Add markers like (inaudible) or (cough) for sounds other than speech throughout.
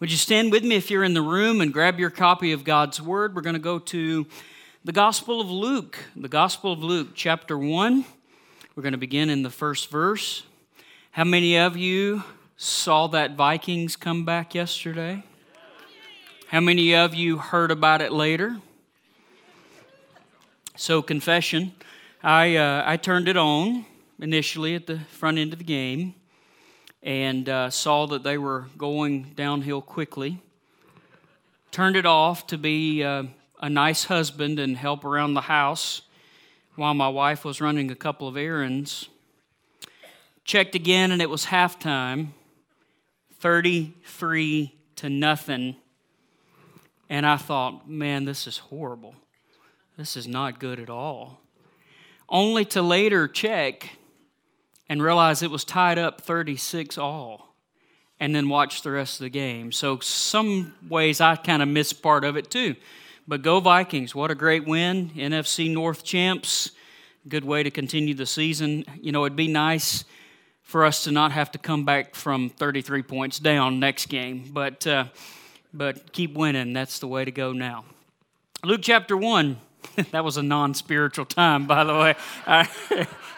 Would you stand with me if you're in the room and grab your copy of God's Word? We're going to go to the Gospel of Luke, the Gospel of Luke, chapter 1. We're going to begin in the first verse. How many of you saw that Vikings come back yesterday? How many of you heard about it later? So, confession. I, uh, I turned it on initially at the front end of the game and uh, saw that they were going downhill quickly. Turned it off to be uh, a nice husband and help around the house while my wife was running a couple of errands. Checked again, and it was halftime 33 to nothing. And I thought, man, this is horrible. This is not good at all. Only to later check and realize it was tied up 36 all and then watch the rest of the game. So, some ways I kind of missed part of it too. But go Vikings. What a great win. NFC North champs. Good way to continue the season. You know, it'd be nice for us to not have to come back from 33 points down next game, but, uh, but keep winning. That's the way to go now. Luke chapter 1. (laughs) that was a non spiritual time, by the way. (laughs)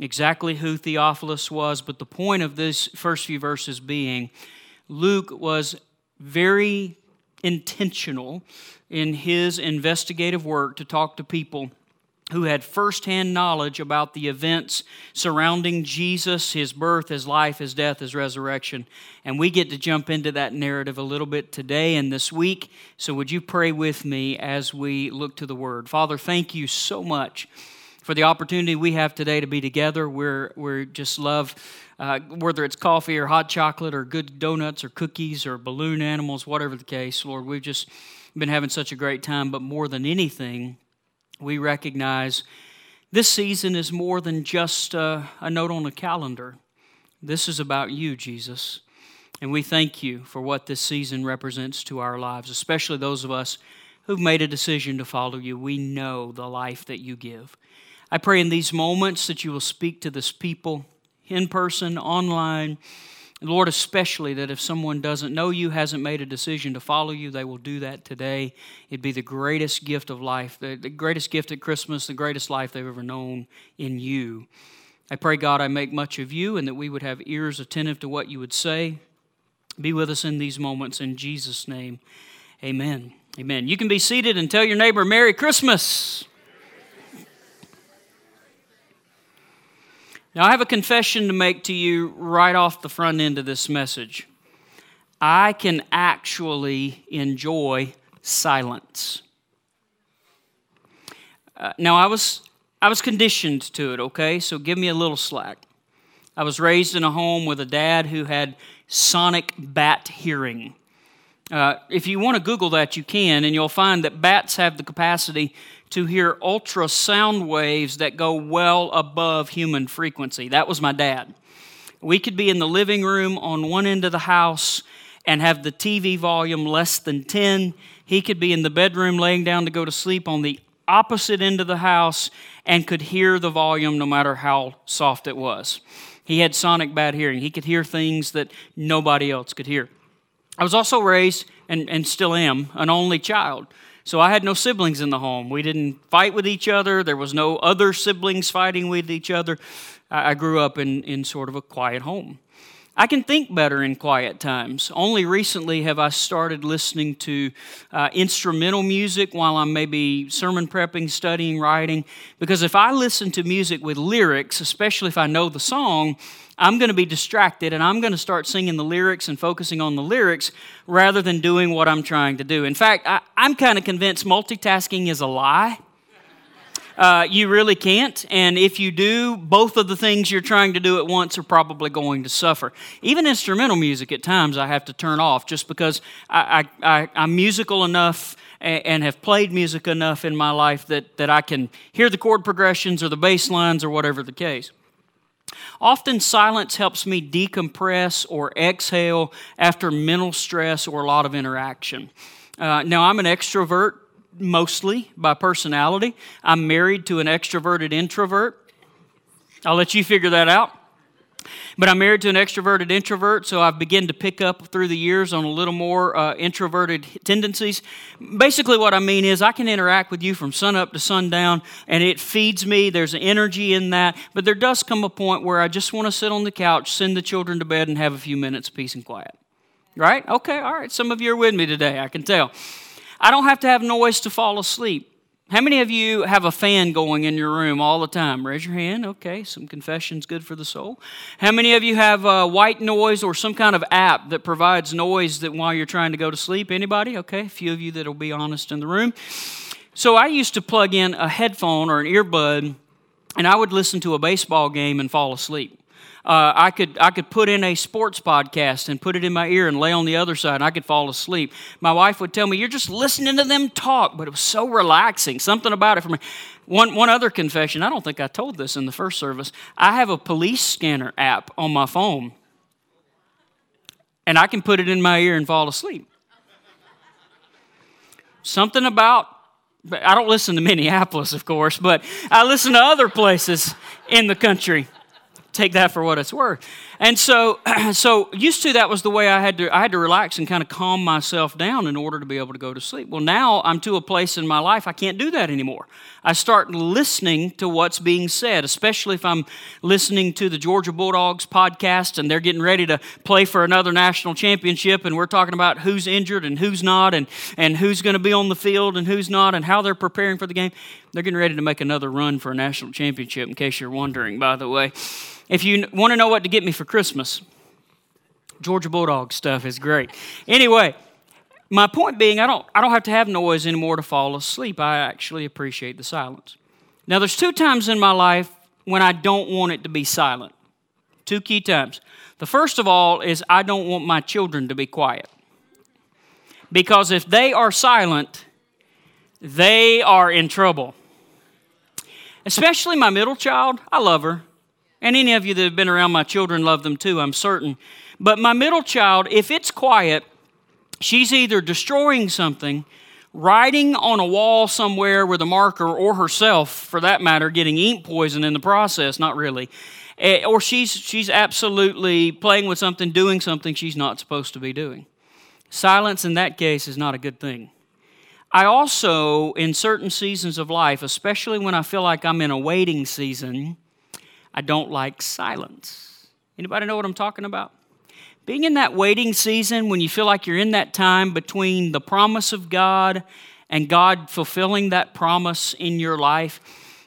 exactly who Theophilus was, but the point of this first few verses being Luke was very intentional in his investigative work to talk to people who had firsthand knowledge about the events surrounding Jesus, his birth, his life, his death, his resurrection. And we get to jump into that narrative a little bit today and this week. So, would you pray with me as we look to the Word? Father, thank you so much for the opportunity we have today to be together. We're, we just love, uh, whether it's coffee or hot chocolate or good donuts or cookies or balloon animals, whatever the case, Lord, we've just been having such a great time. But more than anything, we recognize this season is more than just uh, a note on a calendar. This is about you, Jesus. And we thank you for what this season represents to our lives, especially those of us who've made a decision to follow you. We know the life that you give. I pray in these moments that you will speak to this people in person, online. Lord, especially that if someone doesn't know you, hasn't made a decision to follow you, they will do that today. It'd be the greatest gift of life, the, greatest gift at Christmas, the greatest life they've ever known in you. I pray, God, I make much of you and that we would have ears attentive to what you would say. Be with us in these moments in Jesus' name. Amen. Amen. You can be seated and tell your neighbor, Merry Christmas. Now, I have a confession to make to you right off the front end of this message. I can actually enjoy silence. Uh, now, I was, I was conditioned to it, okay? So give me a little slack. I was raised in a home with a dad who had sonic bat hearing. Uh, if you want to Google that, you can, and you'll find that bats have the capacity to hear ultrasound waves that go well above human frequency. That was my dad. We could be in the living room on one end of the house and have the TV volume less than 10. He could be in the bedroom laying down to go to sleep on the opposite end of the house and could hear the volume no matter how soft it was. He had sonic bad hearing. He could hear things that nobody else could hear. I was also raised, and, and still am, an only child. So I had no siblings in the home. We didn't fight with each other. There was no other siblings fighting with each other. I grew up in, in sort of a quiet home. I can think better in quiet times. Only recently have I started listening to uh, instrumental music while I'm maybe sermon prepping, studying, writing. Because if I listen to music with lyrics, especially if I know the song, I'm going to be distracted and I'm going to start singing the lyrics and focusing on the lyrics rather than doing what I'm trying to do. In fact, I, am kind of convinced multitasking is a lie. Uh, you really can't. And if you do, both of the things you're trying to do at once are probably going to suffer. Even instrumental music, at times, I have to turn off just because I, I, I, am musical enough and have played music enough in my life that, that I can hear the chord progressions or the bass lines or whatever the case. Often, silence helps me decompress or exhale after mental stress or a lot of interaction. Uh, now, I'm an extrovert mostly by personality. I'm married to an extroverted introvert. I'll let you figure that out. But I'm married to an extroverted introvert, so I've begun to pick up through the years on a little more uh, introverted tendencies. Basically, what I mean is I can interact with you from sunup to sundown, and it feeds me. There's energy in that. But there does come a point where I just want to sit on the couch, send the children to bed, and have a few minutes peace and quiet. Right? Okay, all right. Some of you are with me today, I can tell. I don't have to have noise to fall asleep. How many of you have a fan going in your room all the time? Raise your hand. Okay, some confessions good for the soul. How many of you have a white noise or some kind of app that provides noise that while you're trying to go to sleep? Anybody? Okay, a few of you that'll be honest in the room. So I used to plug in a headphone or an earbud and I would listen to a baseball game and fall asleep. Uh, I could I could put in a sports podcast and put it in my ear and lay on the other side and I could fall asleep. My wife would tell me, "You're just listening to them talk," but it was so relaxing. Something about it for me. One one other confession. I don't think I told this in the first service. I have a police scanner app on my phone, and I can put it in my ear and fall asleep. Something about I don't listen to Minneapolis, of course, but I listen to other places in the country take that for what it's worth. And so, (clears throat) so used to that was the way I had to I had to relax and kind of calm myself down in order to be able to go to sleep. Well, now I'm to a place in my life I can't do that anymore. I start listening to what's being said, especially if I'm listening to the Georgia Bulldogs podcast and they're getting ready to play for another national championship and we're talking about who's injured and who's not and, and who's going to be on the field and who's not and how they're preparing for the game. They're getting ready to make another run for a national championship, in case you're wondering, by the way. If you want to know what to get me for Christmas, Georgia Bulldog stuff is great. Anyway, my point being, I don't, I don't have to have noise anymore to fall asleep. I actually appreciate the silence. Now, there's two times in my life when I don't want it to be silent. Two key times. The first of all is I don't want my children to be quiet. Because if they are silent, they are in trouble. Especially my middle child. I love her. And any of you that have been around my children love them too, I'm certain. But my middle child, if it's quiet, she's either destroying something, writing on a wall somewhere with a marker, or herself, for that matter, getting ink poison in the process, not really. Eh, or she's, she's absolutely playing with something, doing something she's not supposed to be doing. Silence in that case is not a good thing. I also, in certain seasons of life, especially when I feel like I'm in a waiting season, I don't like silence. Anybody know what I'm talking about? Being in that waiting season when you feel like you're in that time between the promise of God and God fulfilling that promise in your life.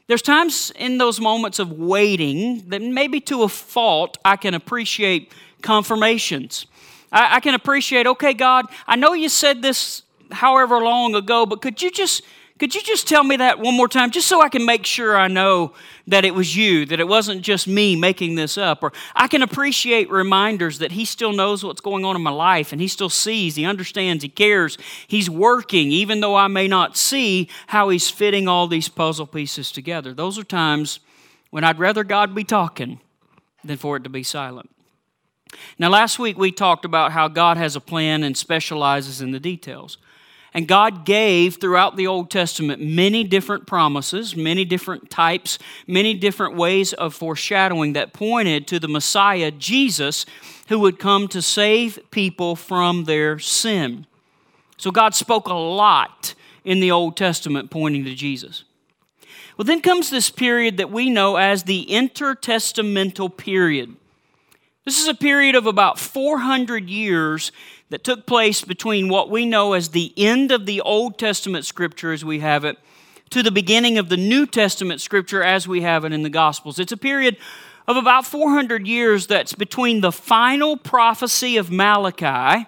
There's times in those moments of waiting that maybe to a fault I can appreciate confirmations. I, I can appreciate, okay, God, I know you said this however long ago, but could you just could you just tell me that one more time, just so I can make sure I know that it was you, that it wasn't just me making this up? Or I can appreciate reminders that He still knows what's going on in my life and He still sees, He understands, He cares, He's working, even though I may not see how He's fitting all these puzzle pieces together. Those are times when I'd rather God be talking than for it to be silent. Now, last week we talked about how God has a plan and specializes in the details. And God gave throughout the Old Testament many different promises, many different types, many different ways of foreshadowing that pointed to the Messiah, Jesus, who would come to save people from their sin. So God spoke a lot in the Old Testament pointing to Jesus. Well, then comes this period that we know as the intertestamental period. This is a period of about 400 years that took place between what we know as the end of the Old Testament scripture as we have it to the beginning of the New Testament scripture as we have it in the Gospels. It's a period of about 400 years that's between the final prophecy of Malachi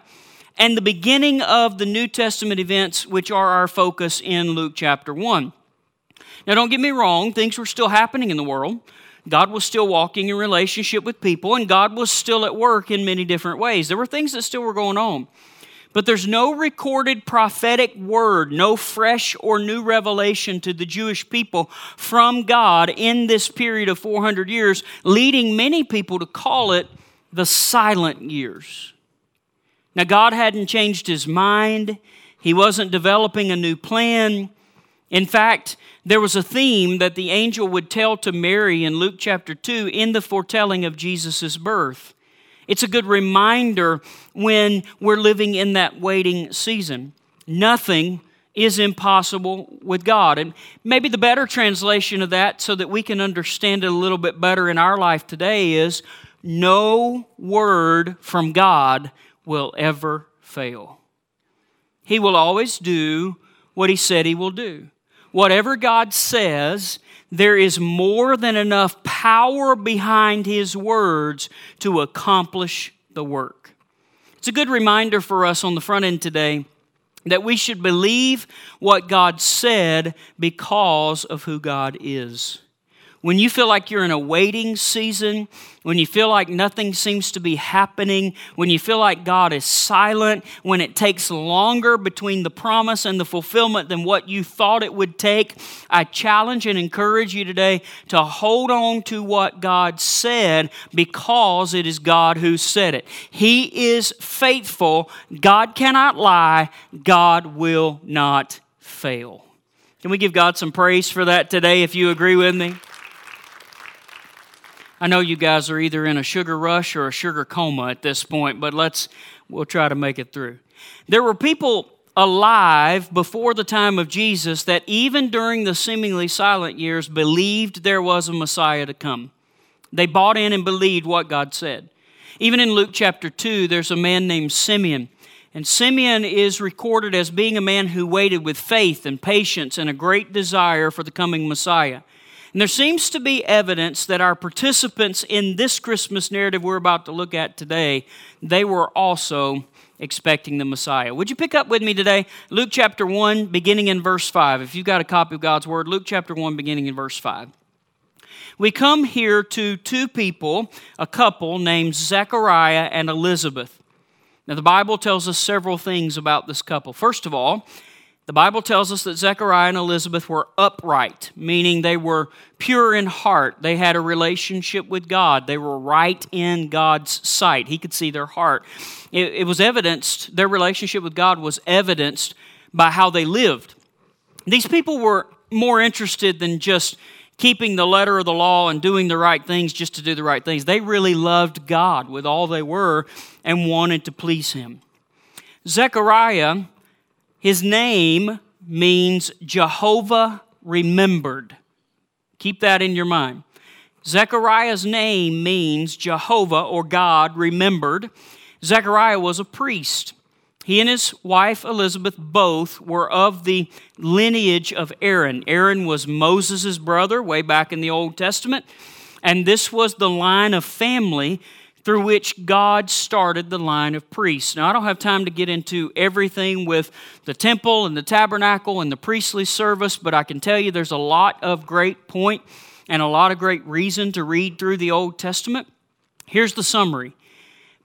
and the beginning of the New Testament events, which are our focus in Luke chapter 1. Now, don't get me wrong, things were still happening in the world. God was still walking in relationship with people, and God was still at work in many different ways. There were things that still were going on. But there's no recorded prophetic word, no fresh or new revelation to the Jewish people from God in this period of 400 years, leading many people to call it the silent years. Now, God hadn't changed his mind, he wasn't developing a new plan. In fact, there was a theme that the angel would tell to Mary in Luke chapter 2 in the foretelling of Jesus' birth. It's a good reminder when we're living in that waiting season. Nothing is impossible with God. And maybe the better translation of that, so that we can understand it a little bit better in our life today, is no word from God will ever fail. He will always do what He said He will do. Whatever God says, there is more than enough power behind His words to accomplish the work. It's a good reminder for us on the front end today that we should believe what God said because of who God is when you feel like you're in a waiting season, when you feel like nothing seems to be happening, when you feel like God is silent, when it takes longer between the promise and the fulfillment than what you thought it would take, I challenge and encourage you today to hold on to what God said because it is God who said it. He is faithful. God cannot lie. God will not fail. Can we give God some praise for that today if you agree with me? I know you guys are either in a sugar rush or a sugar coma at this point, but let's we'll try to make it through. There were people alive before the time of Jesus that even during the seemingly silent years believed there was a Messiah to come. They bought in and believed what God said. Even in Luke chapter 2, there's a man named Simeon. And Simeon is recorded as being a man who waited with faith and patience and a great desire for the coming Messiah. And there seems to be evidence that our participants in this Christmas narrative we're about to look at today, they were also expecting the Messiah. Would you pick up with me today? Luke chapter 1, beginning in verse 5. If you've got a copy of God's Word, Luke chapter 1, beginning in verse 5. We come here to two people, a couple named Zechariah and Elizabeth. Now, the Bible tells us several things about this couple. First of all, the Bible tells us that Zechariah and Elizabeth were upright, meaning they were pure in heart. They had a relationship with God. They were right in God's sight. He could see their heart. It, it was evidenced, their relationship with God was evidenced by how they lived. These people were more interested than just keeping the letter of the law and doing the right things just to do the right things. They really loved God with all they were and wanted to please Him. Zechariah his name means Jehovah remembered. Keep that in your mind. Zechariah's name means Jehovah or God remembered. Zechariah was a priest. He and his wife Elizabeth both were of the lineage of Aaron. Aaron was Moses' brother way back in the Old Testament, and this was the line of family through which God started the line of priests. Now, I don't have time to get into everything with the temple and the tabernacle and the priestly service, but I can tell you there's a lot of great point and a lot of great reason to read through the Old Testament. Here's the summary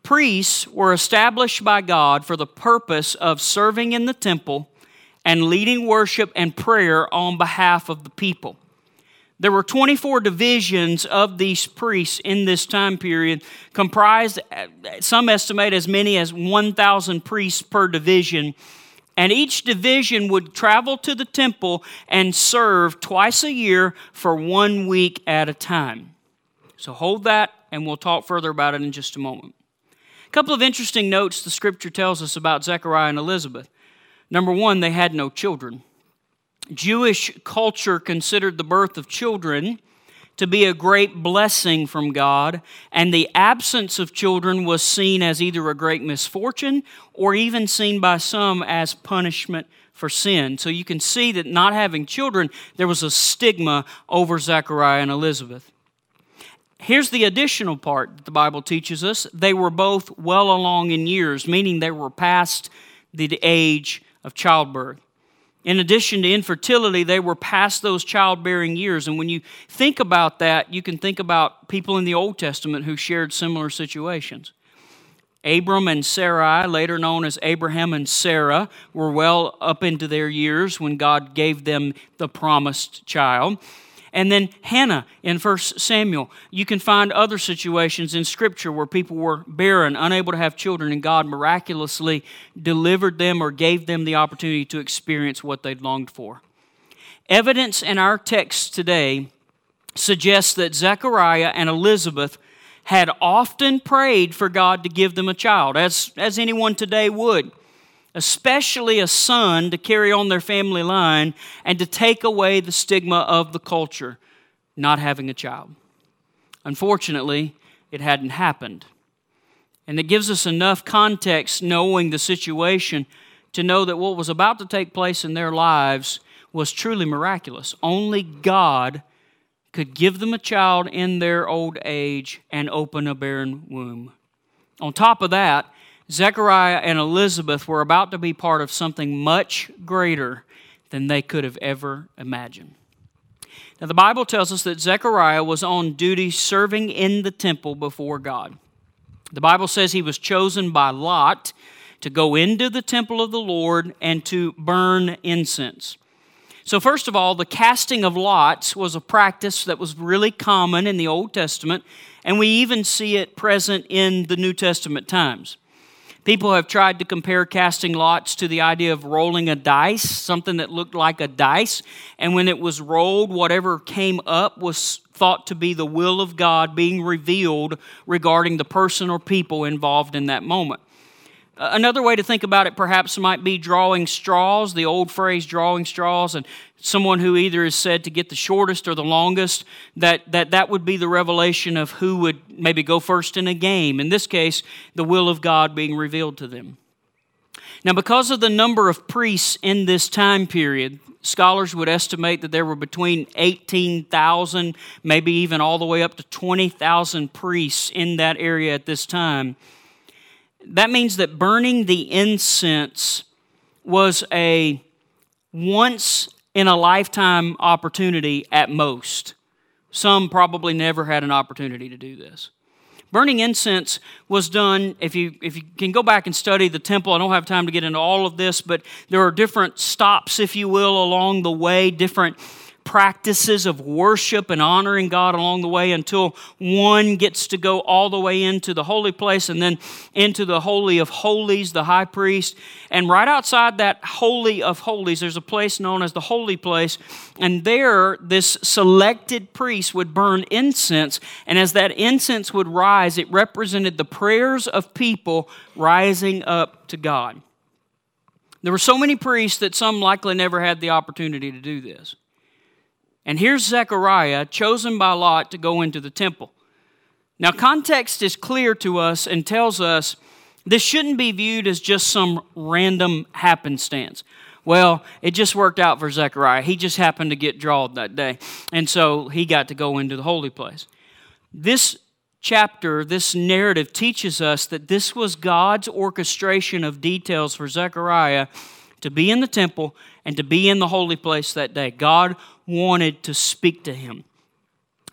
Priests were established by God for the purpose of serving in the temple and leading worship and prayer on behalf of the people. There were 24 divisions of these priests in this time period, comprised, some estimate, as many as 1,000 priests per division. And each division would travel to the temple and serve twice a year for one week at a time. So hold that, and we'll talk further about it in just a moment. A couple of interesting notes the scripture tells us about Zechariah and Elizabeth. Number one, they had no children. Jewish culture considered the birth of children to be a great blessing from God, and the absence of children was seen as either a great misfortune or even seen by some as punishment for sin. So you can see that not having children, there was a stigma over Zechariah and Elizabeth. Here's the additional part that the Bible teaches us they were both well along in years, meaning they were past the age of childbirth. In addition to infertility, they were past those childbearing years. And when you think about that, you can think about people in the Old Testament who shared similar situations. Abram and Sarai, later known as Abraham and Sarah, were well up into their years when God gave them the promised child. And then Hannah in 1 Samuel. You can find other situations in Scripture where people were barren, unable to have children, and God miraculously delivered them or gave them the opportunity to experience what they'd longed for. Evidence in our text today suggests that Zechariah and Elizabeth had often prayed for God to give them a child, as, as anyone today would especially a son, to carry on their family line and to take away the stigma of the culture, not having a child. Unfortunately, it hadn't happened. And it gives us enough context, knowing the situation, to know that what was about to take place in their lives was truly miraculous. Only God could give them a child in their old age and open a barren womb. On top of that, Zechariah and Elizabeth were about to be part of something much greater than they could have ever imagined. Now, the Bible tells us that Zechariah was on duty serving in the temple before God. The Bible says he was chosen by Lot to go into the temple of the Lord and to burn incense. So, first of all, the casting of lots was a practice that was really common in the Old Testament, and we even see it present in the New Testament times. People have tried to compare casting lots to the idea of rolling a dice, something that looked like a dice. And when it was rolled, whatever came up was thought to be the will of God being revealed regarding the person or people involved in that moment. Another way to think about it perhaps might be drawing straws, the old phrase drawing straws, and someone who either is said to get the shortest or the longest, that, that that would be the revelation of who would maybe go first in a game. In this case, the will of God being revealed to them. Now, because of the number of priests in this time period, scholars would estimate that there were between 18,000, maybe even all the way up to 20,000 priests in that area at this time that means that burning the incense was a once in a lifetime opportunity at most. Some probably never had an opportunity to do this. Burning incense was done, if you, if you can go back and study the temple, I don't have time to get into all of this, but there are different stops, if you will, along the way, different practices of worship and honoring God along the way until one gets to go all the way into the holy place and then into the Holy of Holies, the high priest. And right outside that Holy of Holies, there's a place known as the Holy Place. And there, this selected priest would burn incense. And as that incense would rise, it represented the prayers of people rising up to God. There were so many priests that some likely never had the opportunity to do this. And here's Zechariah, chosen by Lot to go into the temple. Now, context is clear to us and tells us this shouldn't be viewed as just some random happenstance. Well, it just worked out for Zechariah. He just happened to get drawn that day. And so he got to go into the holy place. This chapter, this narrative teaches us that this was God's orchestration of details for Zechariah to be in the temple and to be in the holy place that day. God wanted to speak to him.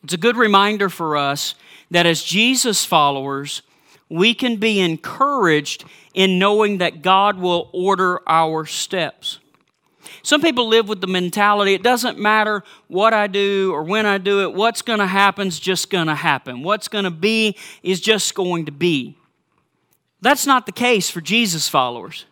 It's a good reminder for us that as Jesus followers, we can be encouraged in knowing that God will order our steps. Some people live with the mentality it doesn't matter what I do or when I do it, what's going to happen is just going to happen. What's going to be is just going to be. That's not the case for Jesus followers.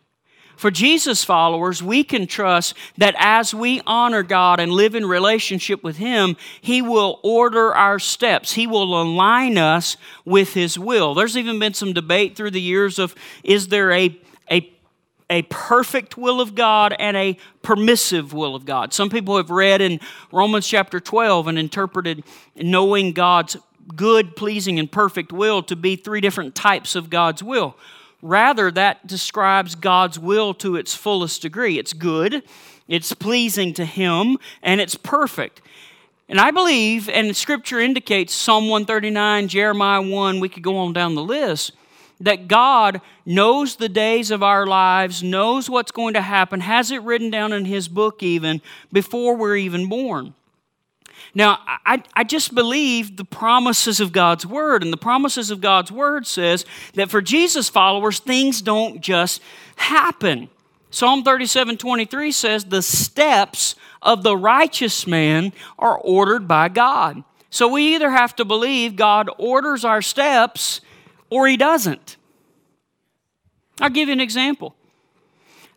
For Jesus followers, we can trust that as we honor God and live in relationship with Him, He will order our steps. He will align us with His will. There's even been some debate through the years of is there a, a a perfect will of God and a permissive will of God. Some people have read in Romans chapter 12 and interpreted knowing God's good, pleasing, and perfect will to be three different types of God's will. Rather, that describes God's will to its fullest degree. It's good, it's pleasing to Him, and it's perfect. And I believe, and Scripture indicates Psalm 139, Jeremiah 1, we could go on down the list, that God knows the days of our lives, knows what's going to happen, has it written down in His book even before we're even born. Now, I, I just believe the promises of God's Word, and the promises of God's Word says that for Jesus followers, things don't just happen. Psalm 37 23 says, The steps of the righteous man are ordered by God. So we either have to believe God orders our steps or He doesn't. I'll give you an example.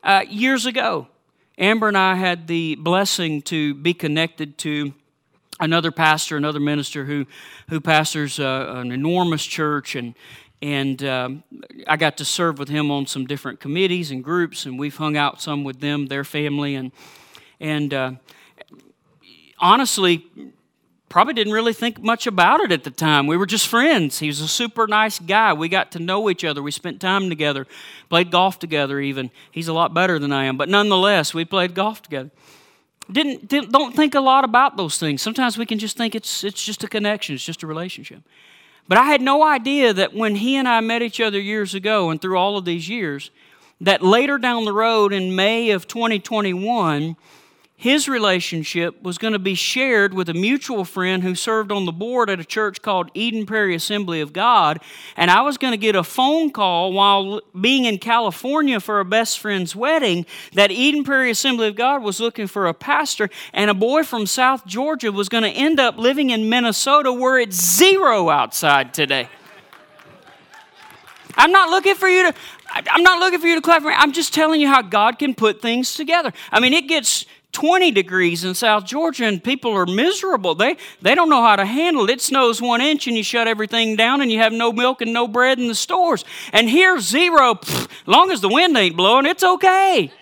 Uh, years ago, Amber and I had the blessing to be connected to another pastor, another minister who, who pastors uh, an enormous church, and, and um, I got to serve with him on some different committees and groups, and we've hung out some with them, their family, and, and uh, honestly, probably didn't really think much about it at the time. We were just friends. He was a super nice guy. We got to know each other. We spent time together, played golf together, even. He's a lot better than I am, but nonetheless, we played golf together. Didn't, didn't, don't think a lot about those things. Sometimes we can just think it's, it's just a connection, it's just a relationship. But I had no idea that when he and I met each other years ago and through all of these years, that later down the road in May of 2021, his relationship was going to be shared with a mutual friend who served on the board at a church called Eden Prairie Assembly of God. And I was going to get a phone call while being in California for a best friend's wedding that Eden Prairie Assembly of God was looking for a pastor, and a boy from South Georgia was going to end up living in Minnesota where it's zero outside today. I'm not looking for you to I'm not looking for you to clap for me. I'm just telling you how God can put things together. I mean, it gets 20 degrees in South Georgia and people are miserable. They, they don't know how to handle it. It snows one inch and you shut everything down and you have no milk and no bread in the stores. And here, zero, pff, long as the wind ain't blowing, it's okay.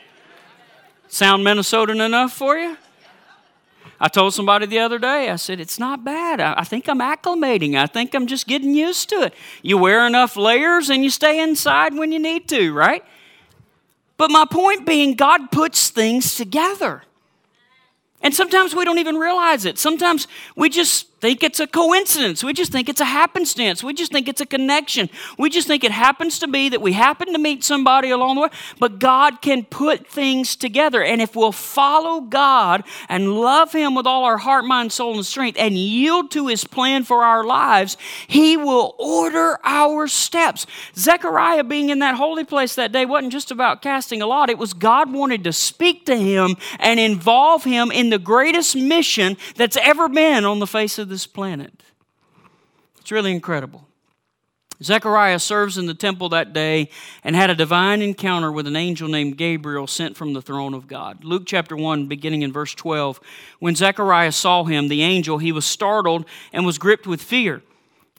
Sound Minnesotan enough for you? I told somebody the other day, I said, it's not bad. I, I think I'm acclimating. I think I'm just getting used to it. You wear enough layers and you stay inside when you need to, right? But my point being, God puts things together. And sometimes we don't even realize it. Sometimes we just think it's a coincidence. We just think it's a happenstance. We just think it's a connection. We just think it happens to be that we happen to meet somebody along the way. But God can put things together. And if we'll follow God and love Him with all our heart, mind, soul, and strength and yield to His plan for our lives, He will order our steps. Zechariah being in that holy place that day wasn't just about casting a lot, it was God wanted to speak to him and involve him in the greatest mission that's ever been on the face of this planet. It's really incredible. Zechariah serves in the temple that day and had a divine encounter with an angel named Gabriel sent from the throne of God. Luke chapter 1, beginning in verse 12. When Zechariah saw him, the angel, he was startled and was gripped with fear.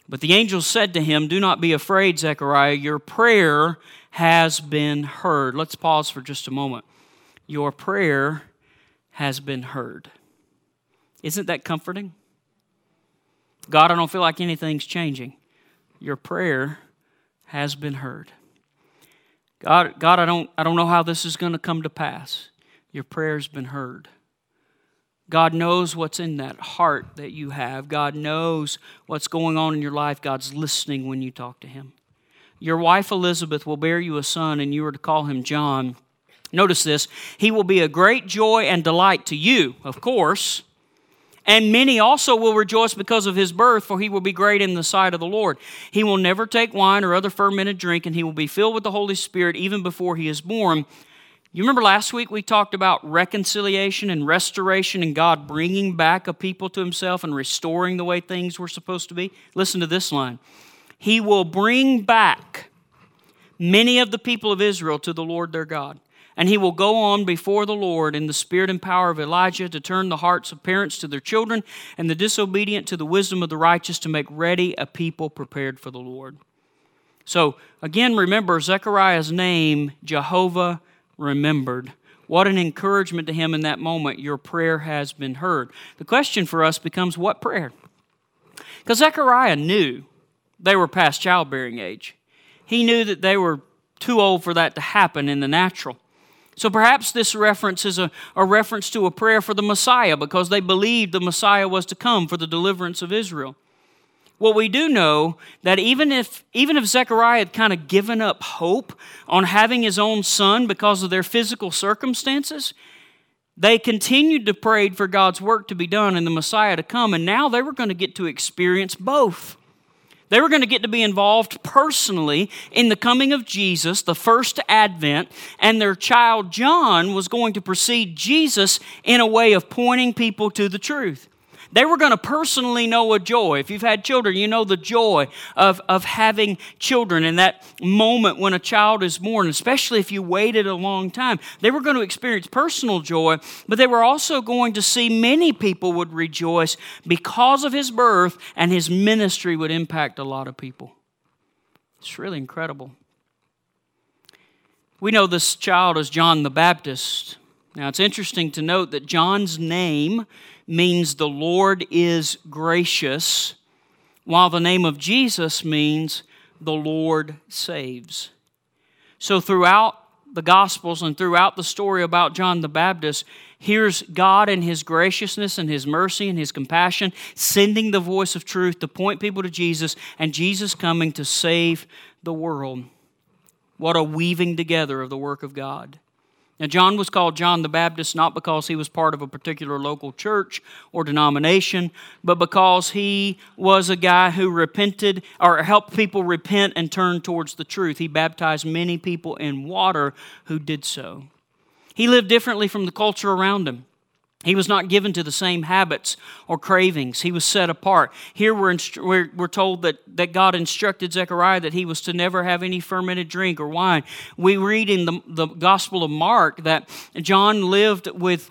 But the angel said to him, Do not be afraid, Zechariah. Your prayer has been heard. Let's pause for just a moment. Your prayer has been heard. Isn't that comforting? God, I don't feel like anything's changing. Your prayer has been heard. God, God I, don't, I don't know how this is going to come to pass. Your prayer's been heard. God knows what's in that heart that you have. God knows what's going on in your life. God's listening when you talk to Him. Your wife Elizabeth will bear you a son, and you are to call him John. Notice this He will be a great joy and delight to you, of course and many also will rejoice because of his birth, for he will be great in the sight of the Lord. He will never take wine or other fermented drink, and he will be filled with the Holy Spirit even before he is born. You remember last week we talked about reconciliation and restoration and God bringing back a people to himself and restoring the way things were supposed to be? Listen to this line He will bring back many of the people of Israel to the Lord their God. And he will go on before the Lord in the spirit and power of Elijah to turn the hearts of parents to their children and the disobedient to the wisdom of the righteous to make ready a people prepared for the Lord. So, again, remember Zechariah's name, Jehovah remembered. What an encouragement to him in that moment. Your prayer has been heard. The question for us becomes what prayer? Because Zechariah knew they were past childbearing age. He knew that they were too old for that to happen in the natural. So perhaps this reference is a, a reference to a prayer for the Messiah because they believed the Messiah was to come for the deliverance of Israel. What we do know that even if even if Zechariah had kind of given up hope on having his own son because of their physical circumstances, they continued to pray for God's work to be done and the Messiah to come, and now they were going to get to experience both. They were going to get to be involved personally in the coming of Jesus, the first advent, and their child John was going to precede Jesus in a way of pointing people to the truth. They were going to personally know a joy. If you've had children, you know the joy of, of having children and that moment when a child is born, especially if you waited a long time. They were going to experience personal joy, but they were also going to see many people would rejoice because of his birth and his ministry would impact a lot of people. It's really incredible. We know this child as John the Baptist. Now, it's interesting to note that John's name means the Lord is gracious, while the name of Jesus means the Lord saves. So, throughout the Gospels and throughout the story about John the Baptist, here's God in His graciousness and His mercy and His compassion, sending the voice of truth to point people to Jesus, and Jesus coming to save the world. What a weaving together of the work of God. Now, John was called John the Baptist not because he was part of a particular local church or denomination, but because he was a guy who repented or helped people repent and turn towards the truth. He baptized many people in water who did so. He lived differently from the culture around him. He was not given to the same habits or cravings. He was set apart. Here we're, instru- we're, we're, told that, that God instructed Zechariah that he was to never have any fermented drink or wine. We read in the, the Gospel of Mark that John lived with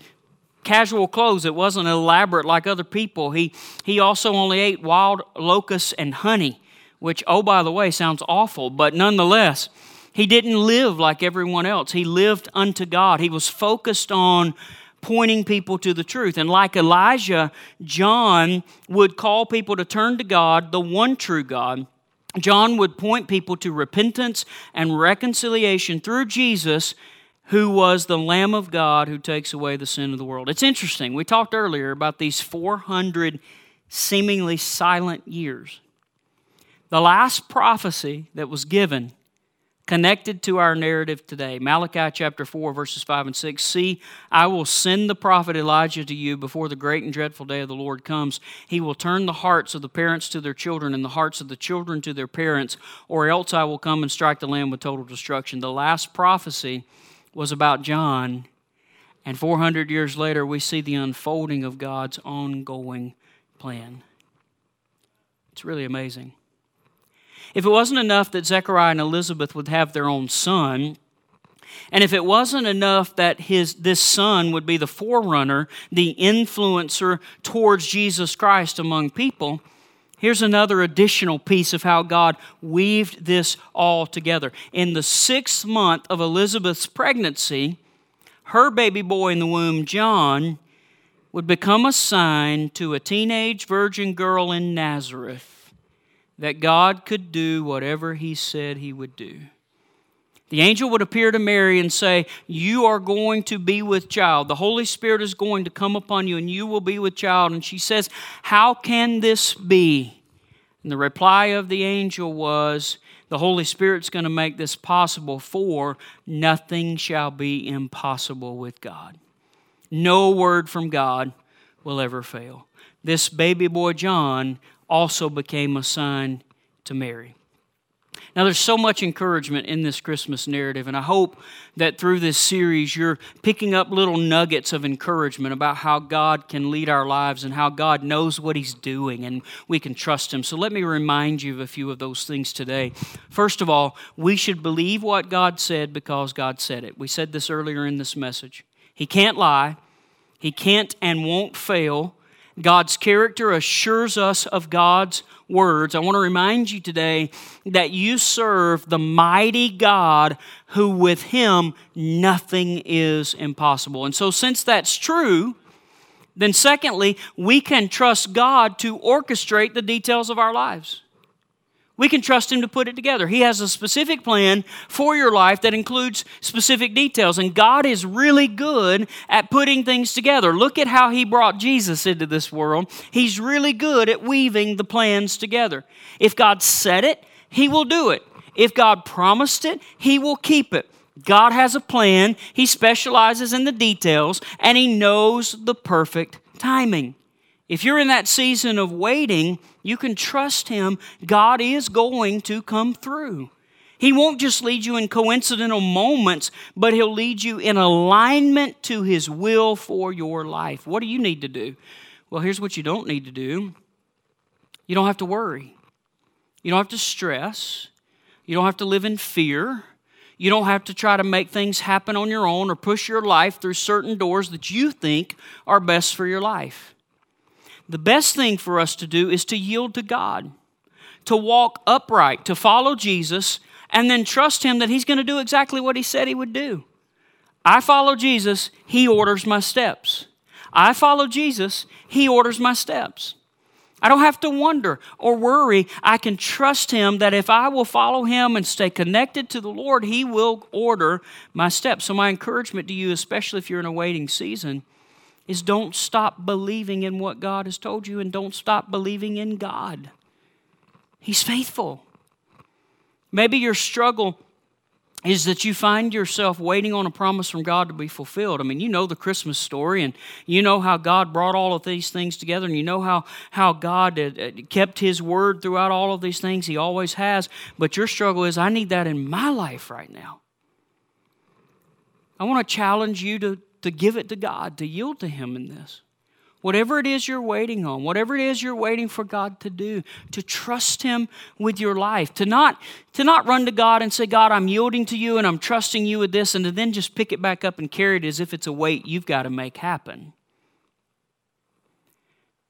casual clothes. It wasn't elaborate like other people. He, he also only ate wild locusts and honey, which, oh, by the way, sounds awful, but nonetheless, he didn't live like everyone else. He lived unto God. He was focused on pointing people to the truth. And like Elijah, John would call people to turn to God, the one true God. John would point people to repentance and reconciliation through Jesus, who was the Lamb of God who takes away the sin of the world. It's interesting. We talked earlier about these 400 seemingly silent years. The last prophecy that was given connected to our narrative today. Malachi chapter 4, verses 5 and 6. See, I will send the prophet Elijah to you before the great and dreadful day of the Lord comes. He will turn the hearts of the parents to their children and the hearts of the children to their parents, or else I will come and strike the land with total destruction. The last prophecy was about John, and 400 years later, we see the unfolding of God's ongoing plan. It's really amazing. If it wasn't enough that Zechariah and Elizabeth would have their own son, and if it wasn't enough that his, this son would be the forerunner, the influencer towards Jesus Christ among people, here's another additional piece of how God weaved this all together. In the sixth month of Elizabeth's pregnancy, her baby boy in the womb, John, would become a sign to a teenage virgin girl in Nazareth that God could do whatever He said He would do. The angel would appear to Mary and say, You are going to be with child. The Holy Spirit is going to come upon you, and you will be with child. And she says, How can this be? And the reply of the angel was, The Holy Spirit's going to make this possible, for nothing shall be impossible with God. No word from God will ever fail. This baby boy John also became a son to Mary. Now, there's so much encouragement in this Christmas narrative, and I hope that through this series you're picking up little nuggets of encouragement about how God can lead our lives and how God knows what He's doing and we can trust Him. So, let me remind you of a few of those things today. First of all, we should believe what God said because God said it. We said this earlier in this message. He can't lie, He can't and won't fail. God's character assures us of God's words. I want to remind you today that you serve the mighty God who with him nothing is impossible. And so, since that's true, then secondly, we can trust God to orchestrate the details of our lives. We can trust Him to put it together. He has a specific plan for your life that includes specific details, and God is really good at putting things together. Look at how He brought Jesus into this world. He's really good at weaving the plans together. If God said it, He will do it. If God promised it, He will keep it. God has a plan, He specializes in the details, and He knows the perfect timing. If you're in that season of waiting, you can trust Him. God is going to come through. He won't just lead you in coincidental moments, but He'll lead you in alignment to His will for your life. What do you need to do? Well, here's what you don't need to do you don't have to worry, you don't have to stress, you don't have to live in fear. You don't have to try to make things happen on your own or push your life through certain doors that you think are best for your life. The best thing for us to do is to yield to God, to walk upright, to follow Jesus, and then trust Him that He's going to do exactly what He said He would do. I follow Jesus, He orders my steps. I follow Jesus, He orders my steps. I don't have to wonder or worry. I can trust Him that if I will follow Him and stay connected to the Lord, He will order my steps. So, my encouragement to you, especially if you're in a waiting season, is don't stop believing in what God has told you and don't stop believing in God. He's faithful. Maybe your struggle is that you find yourself waiting on a promise from God to be fulfilled. I mean, you know the Christmas story, and you know how God brought all of these things together, and you know how, how God kept His word throughout all of these things. He always has. But your struggle is, I need that in my life right now. I want to challenge you to, to give it to God, to yield to Him in this. Whatever it is you're waiting on, whatever it is you're waiting for God to do, to trust Him with your life, to not, to not run to God and say, God, I'm yielding to you and I'm trusting you with this, and to then just pick it back up and carry it as if it's a weight you've got to make happen.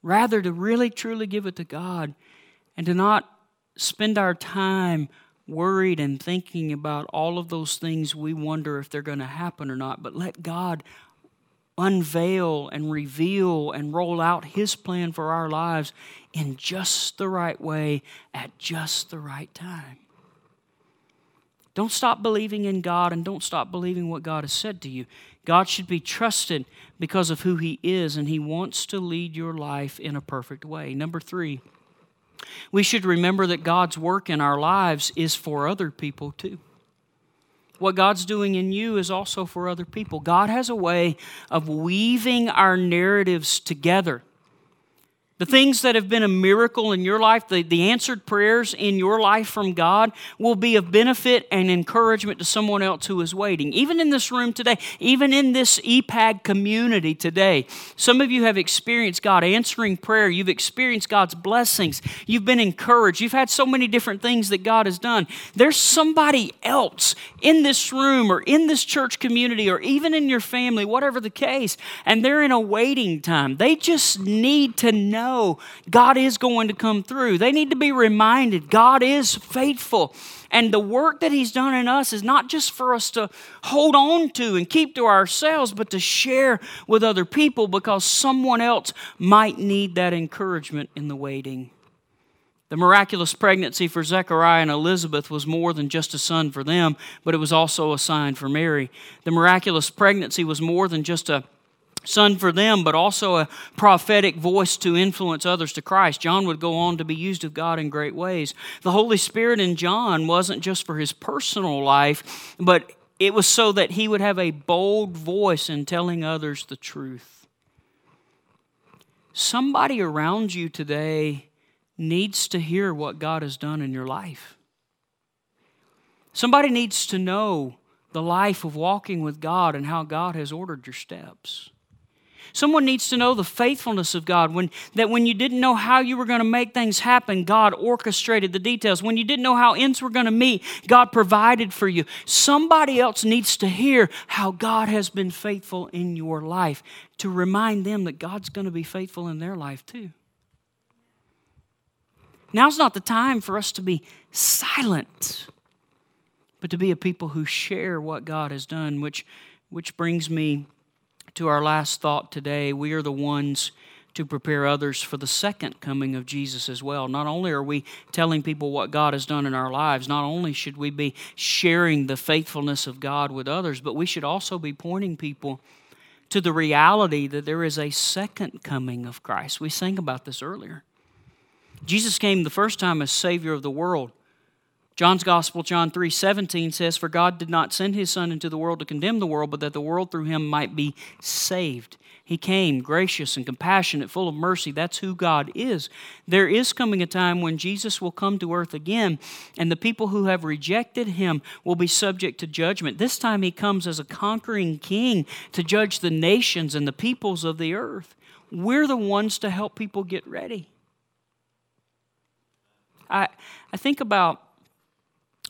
Rather, to really truly give it to God and to not spend our time worried and thinking about all of those things we wonder if they're going to happen or not, but let God unveil and reveal and roll out His plan for our lives in just the right way at just the right time. Don't stop believing in God and don't stop believing what God has said to you. God should be trusted because of who He is, and He wants to lead your life in a perfect way. Number three, we should remember that God's work in our lives is for other people too what God's doing in you is also for other people. God has a way of weaving our narratives together the things that have been a miracle in your life, the, the answered prayers in your life from God, will be of benefit and encouragement to someone else who is waiting. Even in this room today, even in this EPAG community today, some of you have experienced God answering prayer. You've experienced God's blessings. You've been encouraged. You've had so many different things that God has done. There's somebody else in this room or in this church community or even in your family, whatever the case, and they're in a waiting time. They just need to know know God is going to come through. They need to be reminded God is faithful. And the work that He's done in us is not just for us to hold on to and keep to ourselves, but to share with other people because someone else might need that encouragement in the waiting. The miraculous pregnancy for Zechariah and Elizabeth was more than just a son for them, but it was also a sign for Mary. The miraculous pregnancy was more than just a son for them, but also a prophetic voice to influence others to Christ. John would go on to be used of God in great ways. The Holy Spirit in John wasn't just for his personal life, but it was so that he would have a bold voice in telling others the truth. Somebody around you today needs to hear what God has done in your life. Somebody needs to know the life of walking with God and how God has ordered your steps. Someone needs to know the faithfulness of God. When, that when you didn't know how you were going to make things happen, God orchestrated the details. When you didn't know how ends were going to meet, God provided for you. Somebody else needs to hear how God has been faithful in your life to remind them that God's going to be faithful in their life too. Now's not the time for us to be silent, but to be a people who share what God has done, which, which brings me to our last thought today. We are the ones to prepare others for the second coming of Jesus as well. Not only are we telling people what God has done in our lives, not only should we be sharing the faithfulness of God with others, but we should also be pointing people to the reality that there is a second coming of Christ. We sang about this earlier. Jesus came the first time as Savior of the world. John's Gospel, John 3 17 says, For God did not send his Son into the world to condemn the world, but that the world through him might be saved. He came gracious and compassionate, full of mercy. That's who God is. There is coming a time when Jesus will come to earth again, and the people who have rejected him will be subject to judgment. This time he comes as a conquering king to judge the nations and the peoples of the earth. We're the ones to help people get ready. I, I think about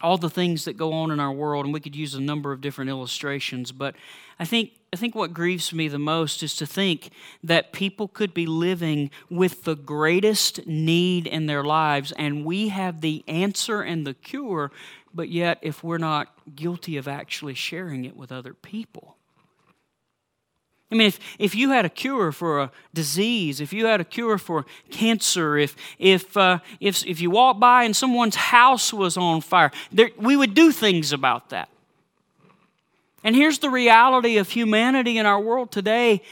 all the things that go on in our world, and we could use a number of different illustrations, but I think, I think what grieves me the most is to think that people could be living with the greatest need in their lives, and we have the answer and the cure, but yet if we're not guilty of actually sharing it with other people. I mean, if, if you had a cure for a disease, if you had a cure for cancer, if, if, uh, if, if you walked by and someone's house was on fire, there, we would do things about that. And here's the reality of humanity in our world today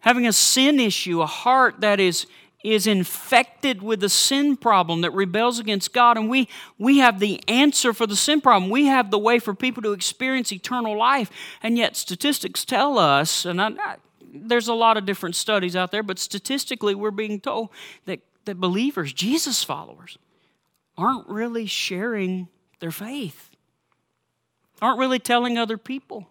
having a sin issue, a heart that is, is infected with a sin problem that rebels against God. And we, we have the answer for the sin problem. We have the way for people to experience eternal life. And yet, statistics tell us, and I, I, there's a lot of different studies out there, but statistically, we're being told that, that believers, Jesus followers, aren't really sharing their faith, aren't really telling other people.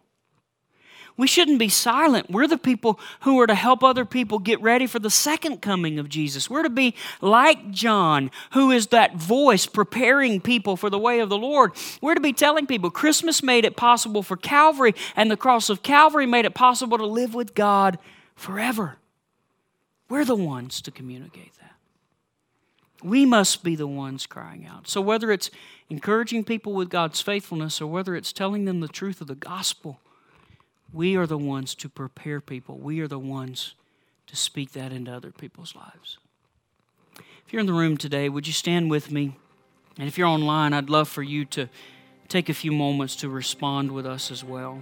We shouldn't be silent. We're the people who are to help other people get ready for the second coming of Jesus. We're to be like John, who is that voice preparing people for the way of the Lord. We're to be telling people Christmas made it possible for Calvary, and the cross of Calvary made it possible to live with God forever. We're the ones to communicate that. We must be the ones crying out. So, whether it's encouraging people with God's faithfulness or whether it's telling them the truth of the gospel, we are the ones to prepare people. We are the ones to speak that into other people's lives. If you're in the room today, would you stand with me? And if you're online, I'd love for you to take a few moments to respond with us as well.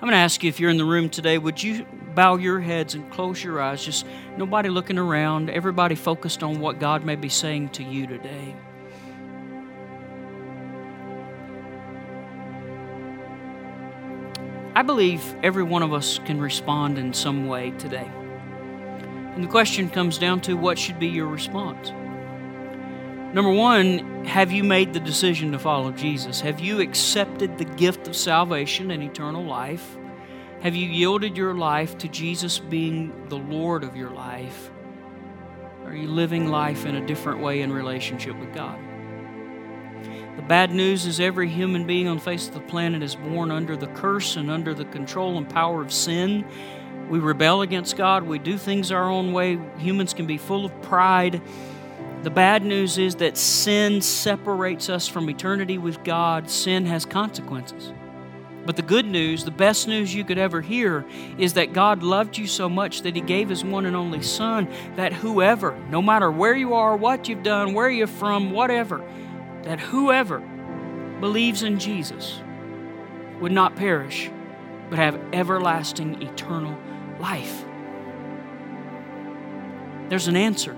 I'm going to ask you if you're in the room today, would you bow your heads and close your eyes? Just nobody looking around, everybody focused on what God may be saying to you today. I believe every one of us can respond in some way today. And the question comes down to what should be your response? Number one, have you made the decision to follow Jesus? Have you accepted the gift of salvation and eternal life? Have you yielded your life to Jesus being the Lord of your life? Are you living life in a different way in relationship with God? The bad news is every human being on the face of the planet is born under the curse and under the control and power of sin. We rebel against God. We do things our own way. Humans can be full of pride. The bad news is that sin separates us from eternity with God. Sin has consequences. But the good news, the best news you could ever hear, is that God loved you so much that He gave His one and only Son, that whoever, no matter where you are, what you've done, where you're from, whatever, that whoever believes in Jesus would not perish, but have everlasting, eternal life. There's an answer.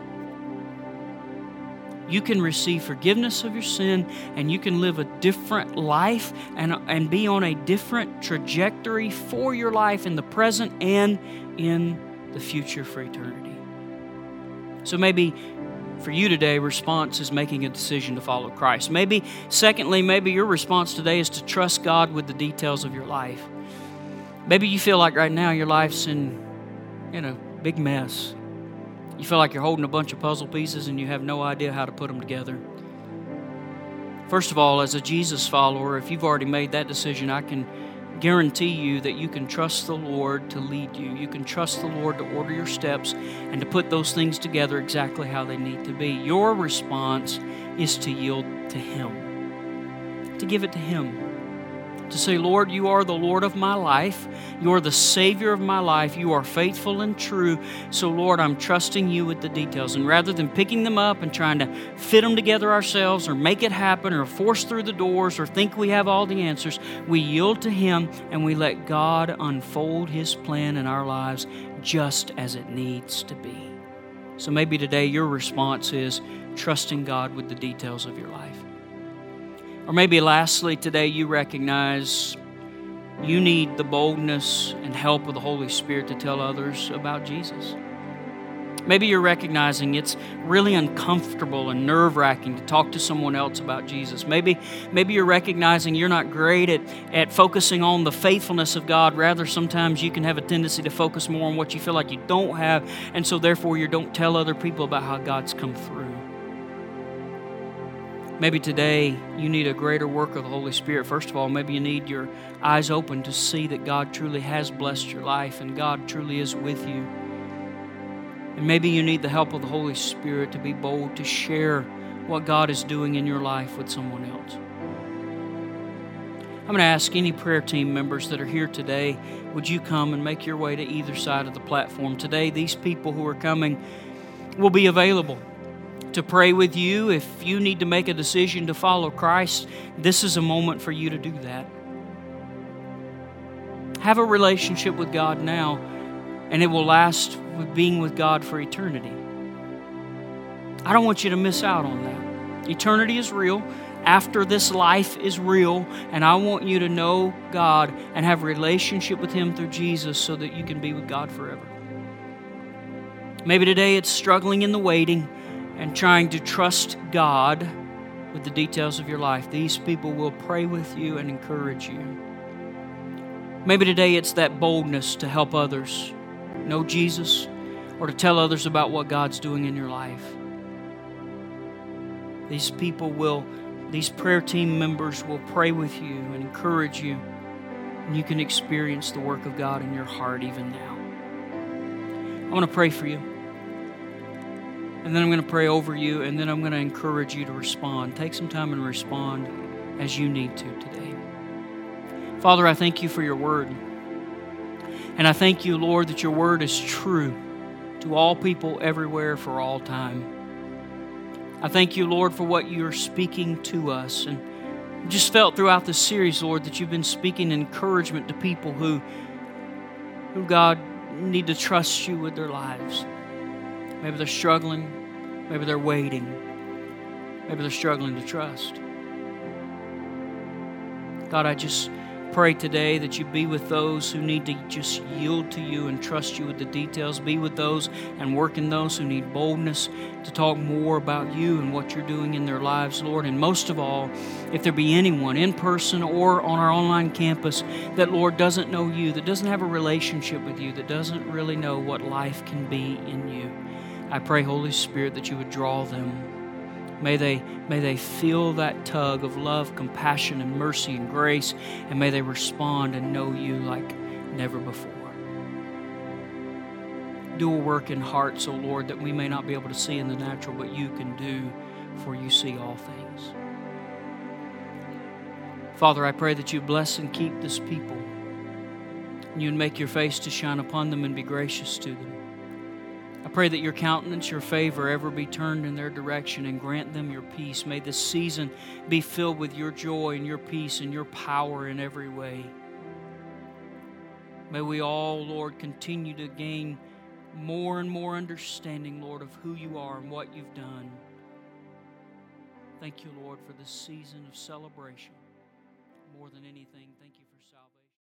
You can receive forgiveness of your sin and you can live a different life and, and be on a different trajectory for your life in the present and in the future for eternity. So maybe for you today, response is making a decision to follow Christ. Maybe, secondly, maybe your response today is to trust God with the details of your life. Maybe you feel like right now your life's in, in a big mess. You feel like you're holding a bunch of puzzle pieces and you have no idea how to put them together. First of all, as a Jesus follower, if you've already made that decision, I can guarantee you that you can trust the Lord to lead you. You can trust the Lord to order your steps and to put those things together exactly how they need to be. Your response is to yield to Him, to give it to Him, to say, Lord, you are the Lord of my life. You are the Savior of my life. You are faithful and true. So, Lord, I'm trusting you with the details. And rather than picking them up and trying to fit them together ourselves or make it happen or force through the doors or think we have all the answers, we yield to Him and we let God unfold His plan in our lives just as it needs to be. So maybe today your response is trusting God with the details of your life. Or maybe lastly, today you recognize you need the boldness and help of the Holy Spirit to tell others about Jesus. Maybe you're recognizing it's really uncomfortable and nerve wracking to talk to someone else about Jesus. Maybe, maybe you're recognizing you're not great at, at focusing on the faithfulness of God. Rather, sometimes you can have a tendency to focus more on what you feel like you don't have, and so therefore you don't tell other people about how God's come through. Maybe today you need a greater work of the Holy Spirit. First of all, maybe you need your eyes open to see that God truly has blessed your life and God truly is with you. And maybe you need the help of the Holy Spirit to be bold to share what God is doing in your life with someone else. I'm going to ask any prayer team members that are here today, would you come and make your way to either side of the platform? Today, these people who are coming will be available to pray with you. If you need to make a decision to follow Christ, this is a moment for you to do that. Have a relationship with God now, and it will last with being with God for eternity. I don't want you to miss out on that. Eternity is real. After this life is real, and I want you to know God and have a relationship with Him through Jesus so that you can be with God forever. Maybe today it's struggling in the waiting and trying to trust God with the details of your life, these people will pray with you and encourage you. Maybe today it's that boldness to help others know Jesus or to tell others about what God's doing in your life. These people will, these prayer team members will pray with you and encourage you, and you can experience the work of God in your heart even now. I want to pray for you. And then I'm going to pray over you, and then I'm going to encourage you to respond. Take some time and respond as you need to today. Father, I thank you for your word. And I thank you, Lord, that your word is true to all people everywhere for all time. I thank you, Lord, for what you're speaking to us. And I just felt throughout this series, Lord, that you've been speaking encouragement to people who, who God, need to trust you with their lives. Maybe they're struggling. Maybe they're waiting. Maybe they're struggling to trust. God, I just pray today that you be with those who need to just yield to you and trust you with the details. Be with those and work in those who need boldness to talk more about you and what you're doing in their lives, Lord. And most of all, if there be anyone in person or on our online campus that, Lord, doesn't know you, that doesn't have a relationship with you, that doesn't really know what life can be in you. I pray, Holy Spirit, that you would draw them. May they, may they feel that tug of love, compassion, and mercy and grace, and may they respond and know you like never before. Do a work in hearts, O Lord, that we may not be able to see in the natural, but you can do, for you see all things. Father, I pray that you bless and keep this people. And you would make your face to shine upon them and be gracious to them. Pray that your countenance, your favor ever be turned in their direction and grant them your peace. May this season be filled with your joy and your peace and your power in every way. May we all, Lord, continue to gain more and more understanding, Lord, of who you are and what you've done. Thank you, Lord, for this season of celebration. More than anything.